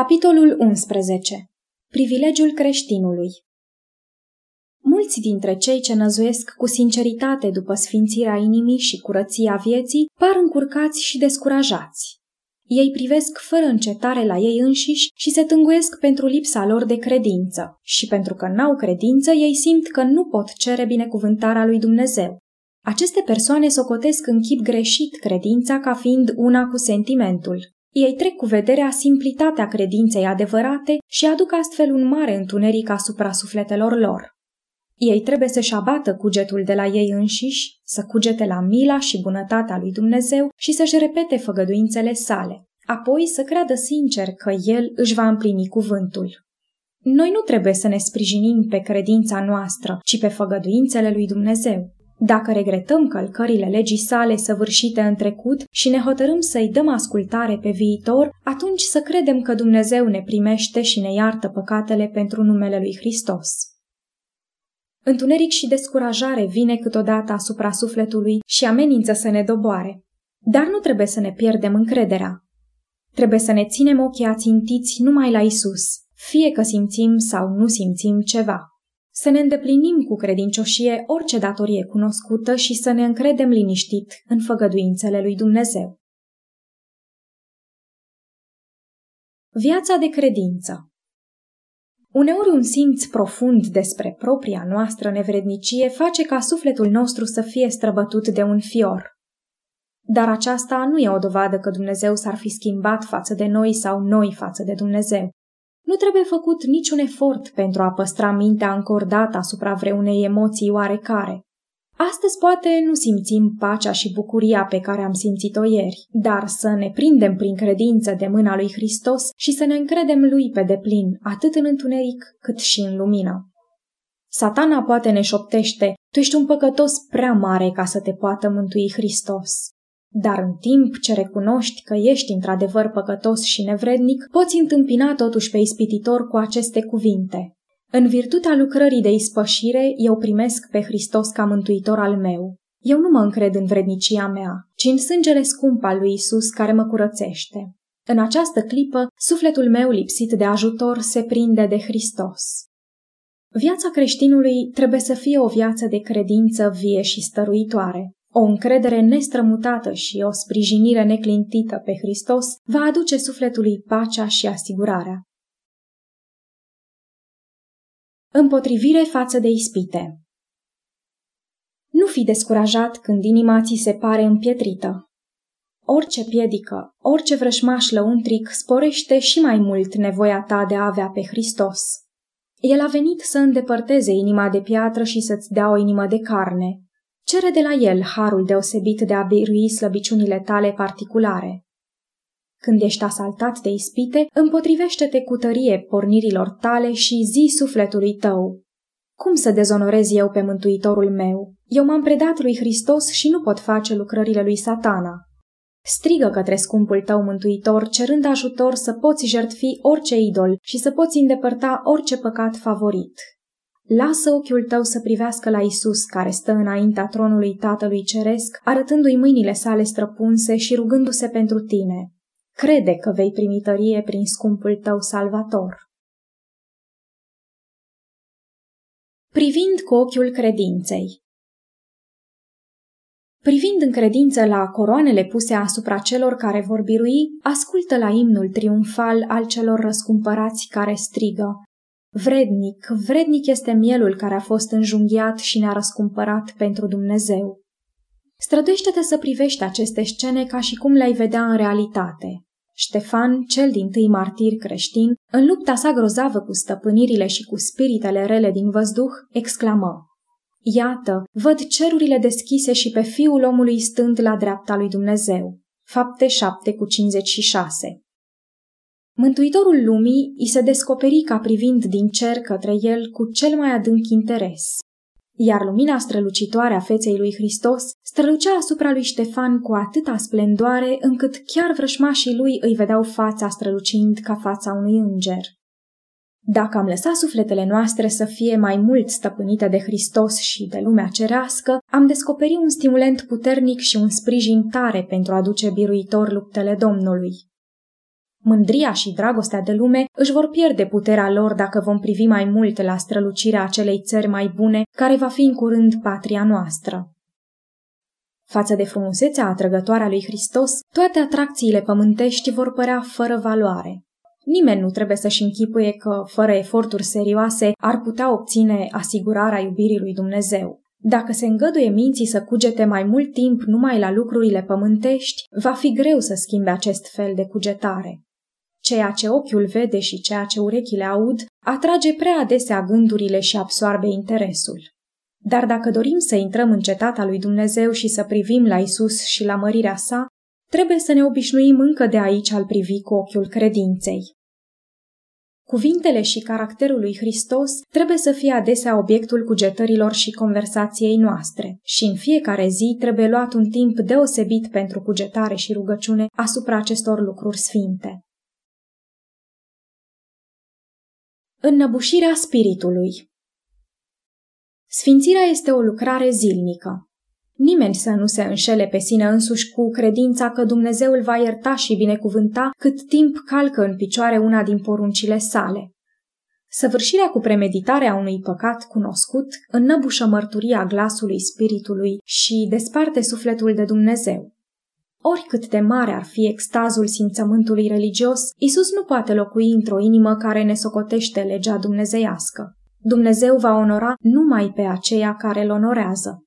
Capitolul 11. Privilegiul creștinului Mulți dintre cei ce năzuiesc cu sinceritate după sfințirea inimii și curăția vieții par încurcați și descurajați. Ei privesc fără încetare la ei înșiși și se tânguiesc pentru lipsa lor de credință. Și pentru că n-au credință, ei simt că nu pot cere binecuvântarea lui Dumnezeu. Aceste persoane socotesc în chip greșit credința ca fiind una cu sentimentul. Ei trec cu vederea simplitatea credinței adevărate și aduc astfel un mare întuneric asupra sufletelor lor. Ei trebuie să-și abată cugetul de la ei înșiși, să cugete la mila și bunătatea lui Dumnezeu și să-și repete făgăduințele sale, apoi să creadă sincer că El își va împlini cuvântul. Noi nu trebuie să ne sprijinim pe credința noastră, ci pe făgăduințele lui Dumnezeu. Dacă regretăm călcările legii sale săvârșite în trecut și ne hotărâm să-i dăm ascultare pe viitor, atunci să credem că Dumnezeu ne primește și ne iartă păcatele pentru numele lui Hristos. Întuneric și descurajare vine câteodată asupra sufletului și amenință să ne doboare. Dar nu trebuie să ne pierdem încrederea. Trebuie să ne ținem ochii ațintiți numai la Isus, fie că simțim sau nu simțim ceva să ne îndeplinim cu credincioșie orice datorie cunoscută și să ne încredem liniștit în făgăduințele lui Dumnezeu. Viața de credință Uneori un simț profund despre propria noastră nevrednicie face ca sufletul nostru să fie străbătut de un fior. Dar aceasta nu e o dovadă că Dumnezeu s-ar fi schimbat față de noi sau noi față de Dumnezeu. Nu trebuie făcut niciun efort pentru a păstra mintea încordată asupra vreunei emoții oarecare. Astăzi poate nu simțim pacea și bucuria pe care am simțit-o ieri, dar să ne prindem prin credință de mâna lui Hristos și să ne încredem lui pe deplin, atât în întuneric cât și în lumină. Satana poate ne șoptește, tu ești un păcătos prea mare ca să te poată mântui Hristos. Dar în timp ce recunoști că ești într-adevăr păcătos și nevrednic, poți întâmpina totuși pe ispititor cu aceste cuvinte. În virtutea lucrării de ispășire, eu primesc pe Hristos ca mântuitor al meu. Eu nu mă încred în vrednicia mea, ci în sângele scump al lui Isus care mă curățește. În această clipă, sufletul meu lipsit de ajutor se prinde de Hristos. Viața creștinului trebuie să fie o viață de credință vie și stăruitoare. O încredere nestrămutată și o sprijinire neclintită pe Hristos va aduce sufletului pacea și asigurarea. Împotrivire față de ispite Nu fi descurajat când inima ți se pare împietrită. Orice piedică, orice vrășmaș lăuntric sporește și mai mult nevoia ta de a avea pe Hristos. El a venit să îndepărteze inima de piatră și să-ți dea o inimă de carne, Cere de la el harul deosebit de a birui slăbiciunile tale particulare. Când ești asaltat de ispite, împotrivește-te cu tărie pornirilor tale și zi sufletului tău. Cum să dezonorez eu pe Mântuitorul meu? Eu m-am predat lui Hristos și nu pot face lucrările lui satana. Strigă către scumpul tău mântuitor, cerând ajutor să poți jertfi orice idol și să poți îndepărta orice păcat favorit. Lasă ochiul tău să privească la Isus, care stă înaintea tronului Tatălui Ceresc, arătându-i mâinile sale străpunse și rugându-se pentru tine. Crede că vei primi tărie prin scumpul tău salvator. Privind cu ochiul credinței Privind în credință la coroanele puse asupra celor care vor birui, ascultă la imnul triumfal al celor răscumpărați care strigă, Vrednic, vrednic este mielul care a fost înjunghiat și ne-a răscumpărat pentru Dumnezeu. Străduiește-te să privești aceste scene ca și cum le-ai vedea în realitate. Ștefan, cel din tâi martir creștin, în lupta sa grozavă cu stăpânirile și cu spiritele rele din văzduh, exclamă Iată, văd cerurile deschise și pe fiul omului stând la dreapta lui Dumnezeu. Fapte 7 cu 56 Mântuitorul lumii îi se descoperi ca privind din cer către el cu cel mai adânc interes. Iar lumina strălucitoare a feței lui Hristos strălucea asupra lui Ștefan cu atâta splendoare încât chiar vrășmașii lui îi vedeau fața strălucind ca fața unui înger. Dacă am lăsat sufletele noastre să fie mai mult stăpânite de Hristos și de lumea cerească, am descoperit un stimulent puternic și un sprijin tare pentru a duce biruitor luptele Domnului. Mândria și dragostea de lume își vor pierde puterea lor dacă vom privi mai mult la strălucirea acelei țări mai bune, care va fi în curând patria noastră. Față de frumusețea atrăgătoare a lui Hristos, toate atracțiile pământești vor părea fără valoare. Nimeni nu trebuie să-și închipuie că, fără eforturi serioase, ar putea obține asigurarea iubirii lui Dumnezeu. Dacă se îngăduie minții să cugete mai mult timp numai la lucrurile pământești, va fi greu să schimbe acest fel de cugetare. Ceea ce ochiul vede și ceea ce urechile aud atrage prea adesea gândurile și absoarbe interesul. Dar dacă dorim să intrăm în cetatea lui Dumnezeu și să privim la Isus și la mărirea sa, trebuie să ne obișnuim încă de aici al privi cu ochiul credinței. Cuvintele și caracterul lui Hristos trebuie să fie adesea obiectul cugetărilor și conversației noastre și în fiecare zi trebuie luat un timp deosebit pentru cugetare și rugăciune asupra acestor lucruri sfinte. Înnăbușirea spiritului Sfințirea este o lucrare zilnică. Nimeni să nu se înșele pe sine însuși cu credința că Dumnezeu îl va ierta și binecuvânta cât timp calcă în picioare una din poruncile sale. Săvârșirea cu premeditarea unui păcat cunoscut înnăbușă mărturia glasului spiritului și desparte sufletul de Dumnezeu. Oricât de mare ar fi extazul simțământului religios, Isus nu poate locui într-o inimă care ne socotește legea dumnezeiască. Dumnezeu va onora numai pe aceia care îl onorează.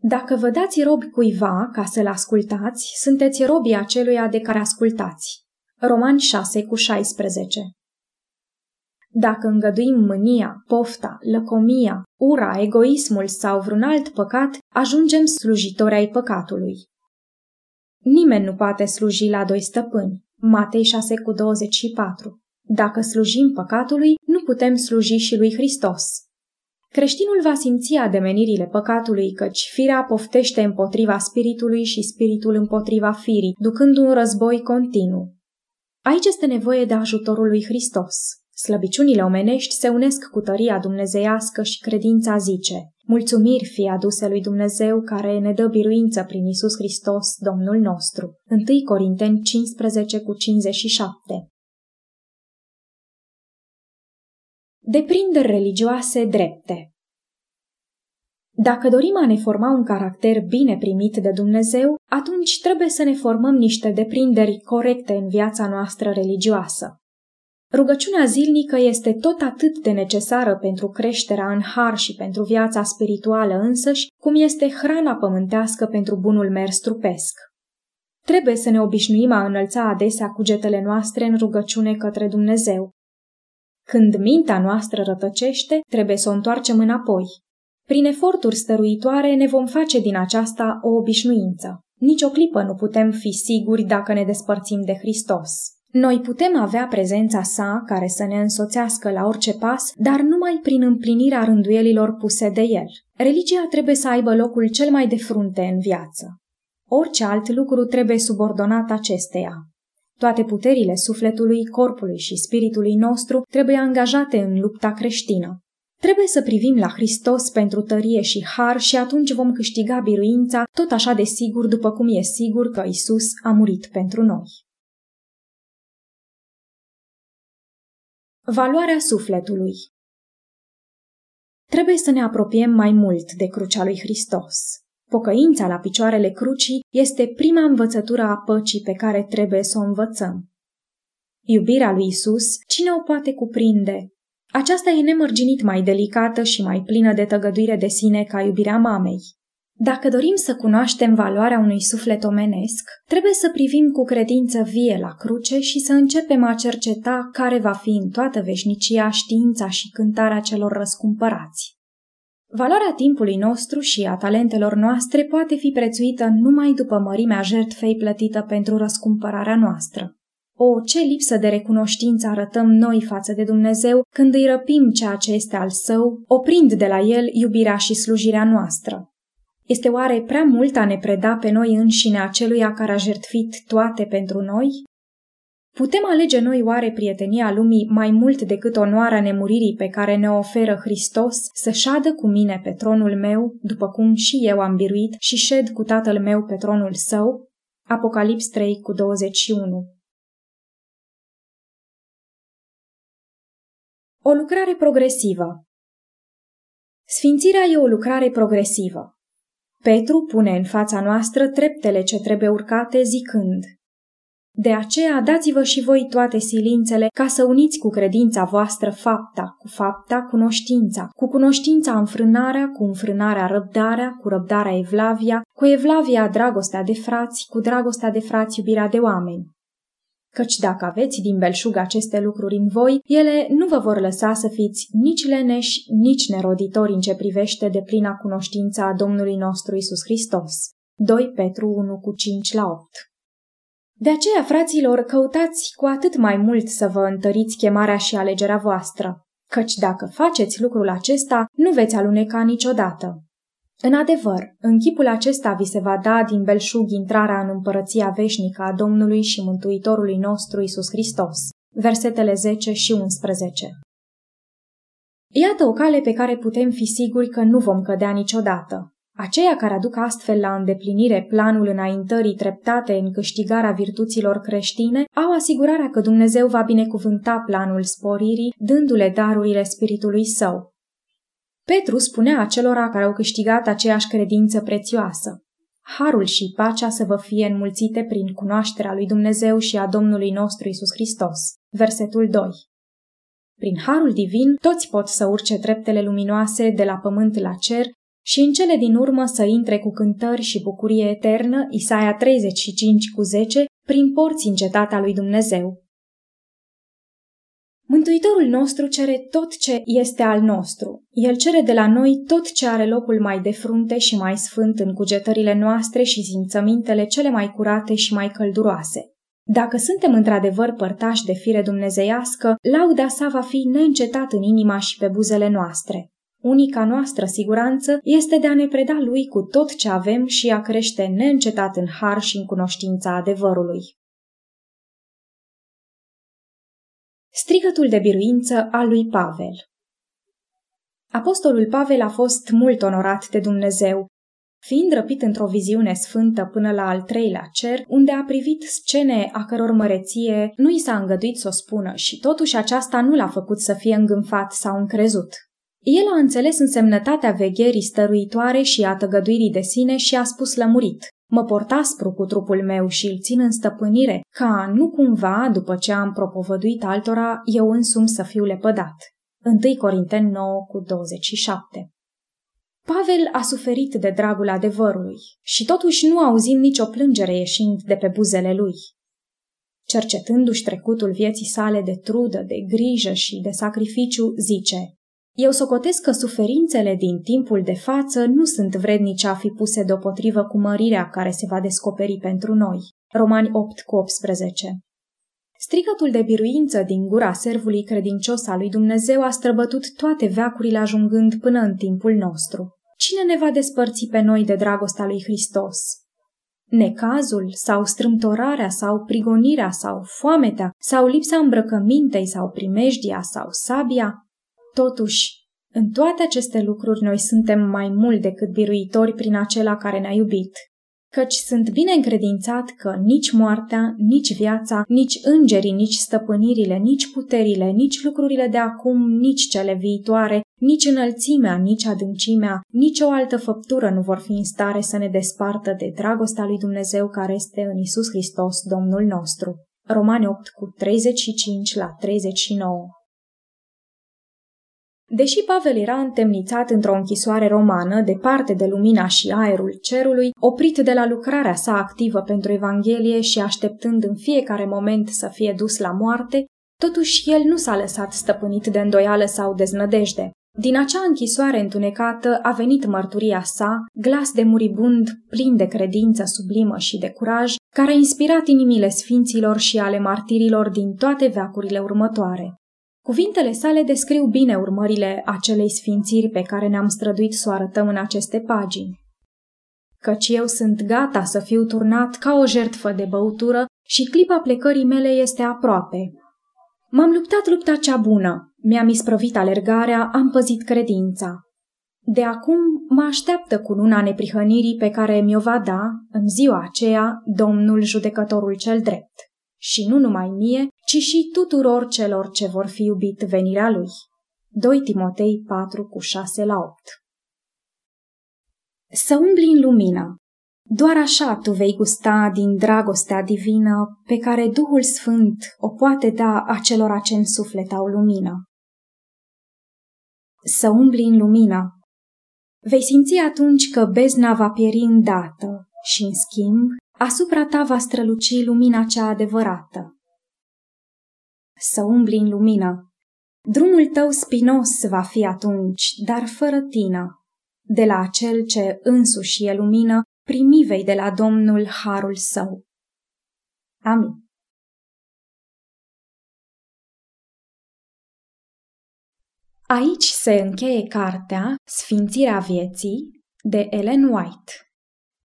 Dacă vă dați robi cuiva ca să-l ascultați, sunteți robii aceluia de care ascultați. Romani 6 cu 16 Dacă îngăduim mânia, pofta, lăcomia, ura, egoismul sau vreun alt păcat, ajungem slujitori ai păcatului. Nimeni nu poate sluji la doi stăpâni. Matei 6 cu 24 Dacă slujim păcatului, nu putem sluji și lui Hristos. Creștinul va simți ademenirile păcatului, căci firea poftește împotriva spiritului și spiritul împotriva firii, ducând un război continuu. Aici este nevoie de ajutorul lui Hristos. Slăbiciunile omenești se unesc cu tăria dumnezeiască și credința zice, mulțumiri fie aduse lui Dumnezeu care ne dă biruință prin Isus Hristos, Domnul nostru. 1 Corinteni 15 cu 57 Deprinderi religioase drepte Dacă dorim a ne forma un caracter bine primit de Dumnezeu, atunci trebuie să ne formăm niște deprinderi corecte în viața noastră religioasă. Rugăciunea zilnică este tot atât de necesară pentru creșterea în har și pentru viața spirituală însăși, cum este hrana pământească pentru bunul mers trupesc. Trebuie să ne obișnuim a înălța adesea cugetele noastre în rugăciune către Dumnezeu. Când mintea noastră rătăcește, trebuie să o întoarcem înapoi. Prin eforturi stăruitoare ne vom face din aceasta o obișnuință. Nici o clipă nu putem fi siguri dacă ne despărțim de Hristos. Noi putem avea prezența sa care să ne însoțească la orice pas, dar numai prin împlinirea rânduielilor puse de el. Religia trebuie să aibă locul cel mai de frunte în viață. Orice alt lucru trebuie subordonat acesteia. Toate puterile sufletului, corpului și spiritului nostru trebuie angajate în lupta creștină. Trebuie să privim la Hristos pentru tărie și har și atunci vom câștiga biruința tot așa de sigur după cum e sigur că Isus a murit pentru noi. Valoarea sufletului Trebuie să ne apropiem mai mult de crucea lui Hristos. Pocăința la picioarele crucii este prima învățătură a păcii pe care trebuie să o învățăm. Iubirea lui Isus, cine o poate cuprinde? Aceasta e nemărginit mai delicată și mai plină de tăgăduire de sine ca iubirea mamei. Dacă dorim să cunoaștem valoarea unui suflet omenesc, trebuie să privim cu credință vie la cruce și să începem a cerceta care va fi în toată veșnicia știința și cântarea celor răscumpărați. Valoarea timpului nostru și a talentelor noastre poate fi prețuită numai după mărimea jertfei plătită pentru răscumpărarea noastră. O, ce lipsă de recunoștință arătăm noi față de Dumnezeu când îi răpim ceea ce este al său, oprind de la el iubirea și slujirea noastră. Este oare prea mult a ne preda pe noi înșine aceluia care a jertfit toate pentru noi? Putem alege noi oare prietenia lumii mai mult decât onoarea nemuririi pe care ne oferă Hristos să șadă cu mine pe tronul meu, după cum și eu am biruit și șed cu tatăl meu pe tronul său? Apocalips 3 cu 21 O lucrare progresivă Sfințirea e o lucrare progresivă. Petru pune în fața noastră treptele ce trebuie urcate zicând De aceea dați-vă și voi toate silințele ca să uniți cu credința voastră fapta, cu fapta cunoștința, cu cunoștința înfrânarea, cu înfrânarea răbdarea, cu răbdarea evlavia, cu evlavia dragostea de frați, cu dragostea de frați iubirea de oameni căci dacă aveți din belșug aceste lucruri în voi, ele nu vă vor lăsa să fiți nici leneși, nici neroditori în ce privește de plina cunoștința a Domnului nostru Isus Hristos. 2 Petru 1 cu 5 la 8 De aceea, fraților, căutați cu atât mai mult să vă întăriți chemarea și alegerea voastră, căci dacă faceți lucrul acesta, nu veți aluneca niciodată. În adevăr, în chipul acesta vi se va da din belșug intrarea în împărăția veșnică a Domnului și Mântuitorului nostru Isus Hristos. Versetele 10 și 11 Iată o cale pe care putem fi siguri că nu vom cădea niciodată. Aceia care aduc astfel la îndeplinire planul înaintării treptate în câștigarea virtuților creștine au asigurarea că Dumnezeu va binecuvânta planul sporirii, dându-le darurile Spiritului Său. Petru spunea acelora care au câștigat aceeași credință prețioasă. Harul și pacea să vă fie înmulțite prin cunoașterea lui Dumnezeu și a Domnului nostru Isus Hristos. Versetul 2 Prin harul divin, toți pot să urce treptele luminoase de la pământ la cer și în cele din urmă să intre cu cântări și bucurie eternă, Isaia 35 cu 10, prin porți în cetatea lui Dumnezeu. Mântuitorul nostru cere tot ce este al nostru. El cere de la noi tot ce are locul mai de frunte și mai sfânt în cugetările noastre și simțămintele cele mai curate și mai călduroase. Dacă suntem într-adevăr părtași de fire dumnezeiască, lauda sa va fi neîncetat în inima și pe buzele noastre. Unica noastră siguranță este de a ne preda lui cu tot ce avem și a crește neîncetat în har și în cunoștința adevărului. Strigătul de biruință al lui Pavel Apostolul Pavel a fost mult onorat de Dumnezeu, fiind răpit într-o viziune sfântă până la al treilea cer, unde a privit scene a căror măreție nu i s-a îngăduit să o spună și totuși aceasta nu l-a făcut să fie îngânfat sau încrezut. El a înțeles însemnătatea vegherii stăruitoare și a tăgăduirii de sine și a spus lămurit. Mă port aspru cu trupul meu și îl țin în stăpânire, ca nu cumva, după ce am propovăduit altora, eu însumi să fiu lepădat. 1 Corinteni 9 cu 27 Pavel a suferit de dragul adevărului și totuși nu auzim nicio plângere ieșind de pe buzele lui. Cercetându-și trecutul vieții sale de trudă, de grijă și de sacrificiu, zice eu socotesc că suferințele din timpul de față nu sunt vrednice a fi puse deopotrivă cu mărirea care se va descoperi pentru noi. Romani 8 cu 18 Strigătul de biruință din gura servului credincios al lui Dumnezeu a străbătut toate veacurile ajungând până în timpul nostru. Cine ne va despărți pe noi de dragostea lui Hristos? Necazul sau strâmtorarea sau prigonirea sau foametea sau lipsa îmbrăcămintei sau primejdia sau sabia? Totuși, în toate aceste lucruri noi suntem mai mult decât biruitori prin acela care ne-a iubit, căci sunt bine încredințat că nici moartea, nici viața, nici îngerii, nici stăpânirile, nici puterile, nici lucrurile de acum, nici cele viitoare, nici înălțimea, nici adâncimea, nici o altă făptură nu vor fi în stare să ne despartă de dragostea lui Dumnezeu care este în Isus Hristos, Domnul nostru. Romani 8 cu 35 la 39 Deși Pavel era întemnițat într-o închisoare romană, departe de lumina și aerul cerului, oprit de la lucrarea sa activă pentru Evanghelie și așteptând în fiecare moment să fie dus la moarte, totuși el nu s-a lăsat stăpânit de îndoială sau deznădejde. Din acea închisoare întunecată a venit mărturia sa, glas de muribund, plin de credință sublimă și de curaj, care a inspirat inimile sfinților și ale martirilor din toate veacurile următoare. Cuvintele sale descriu bine urmările acelei sfințiri pe care ne-am străduit să o arătăm în aceste pagini. Căci eu sunt gata să fiu turnat ca o jertfă de băutură și clipa plecării mele este aproape. M-am luptat lupta cea bună, mi-am isprăvit alergarea, am păzit credința. De acum mă așteaptă cu luna neprihănirii pe care mi-o va da, în ziua aceea, Domnul judecătorul cel drept și nu numai mie, ci și tuturor celor ce vor fi iubit venirea lui. 2 Timotei 4 cu 6 la 8 Să umbli în lumină. Doar așa tu vei gusta din dragostea divină pe care Duhul Sfânt o poate da acelora ce în suflet au lumină. Să umbli în lumină. Vei simți atunci că bezna va pieri îndată și, în schimb, asupra ta va străluci lumina cea adevărată. Să umbli în lumină. Drumul tău spinos va fi atunci, dar fără tină. De la acel ce însuși e lumină, primi vei de la Domnul harul său. Amin. Aici se încheie cartea Sfințirea vieții de Ellen White.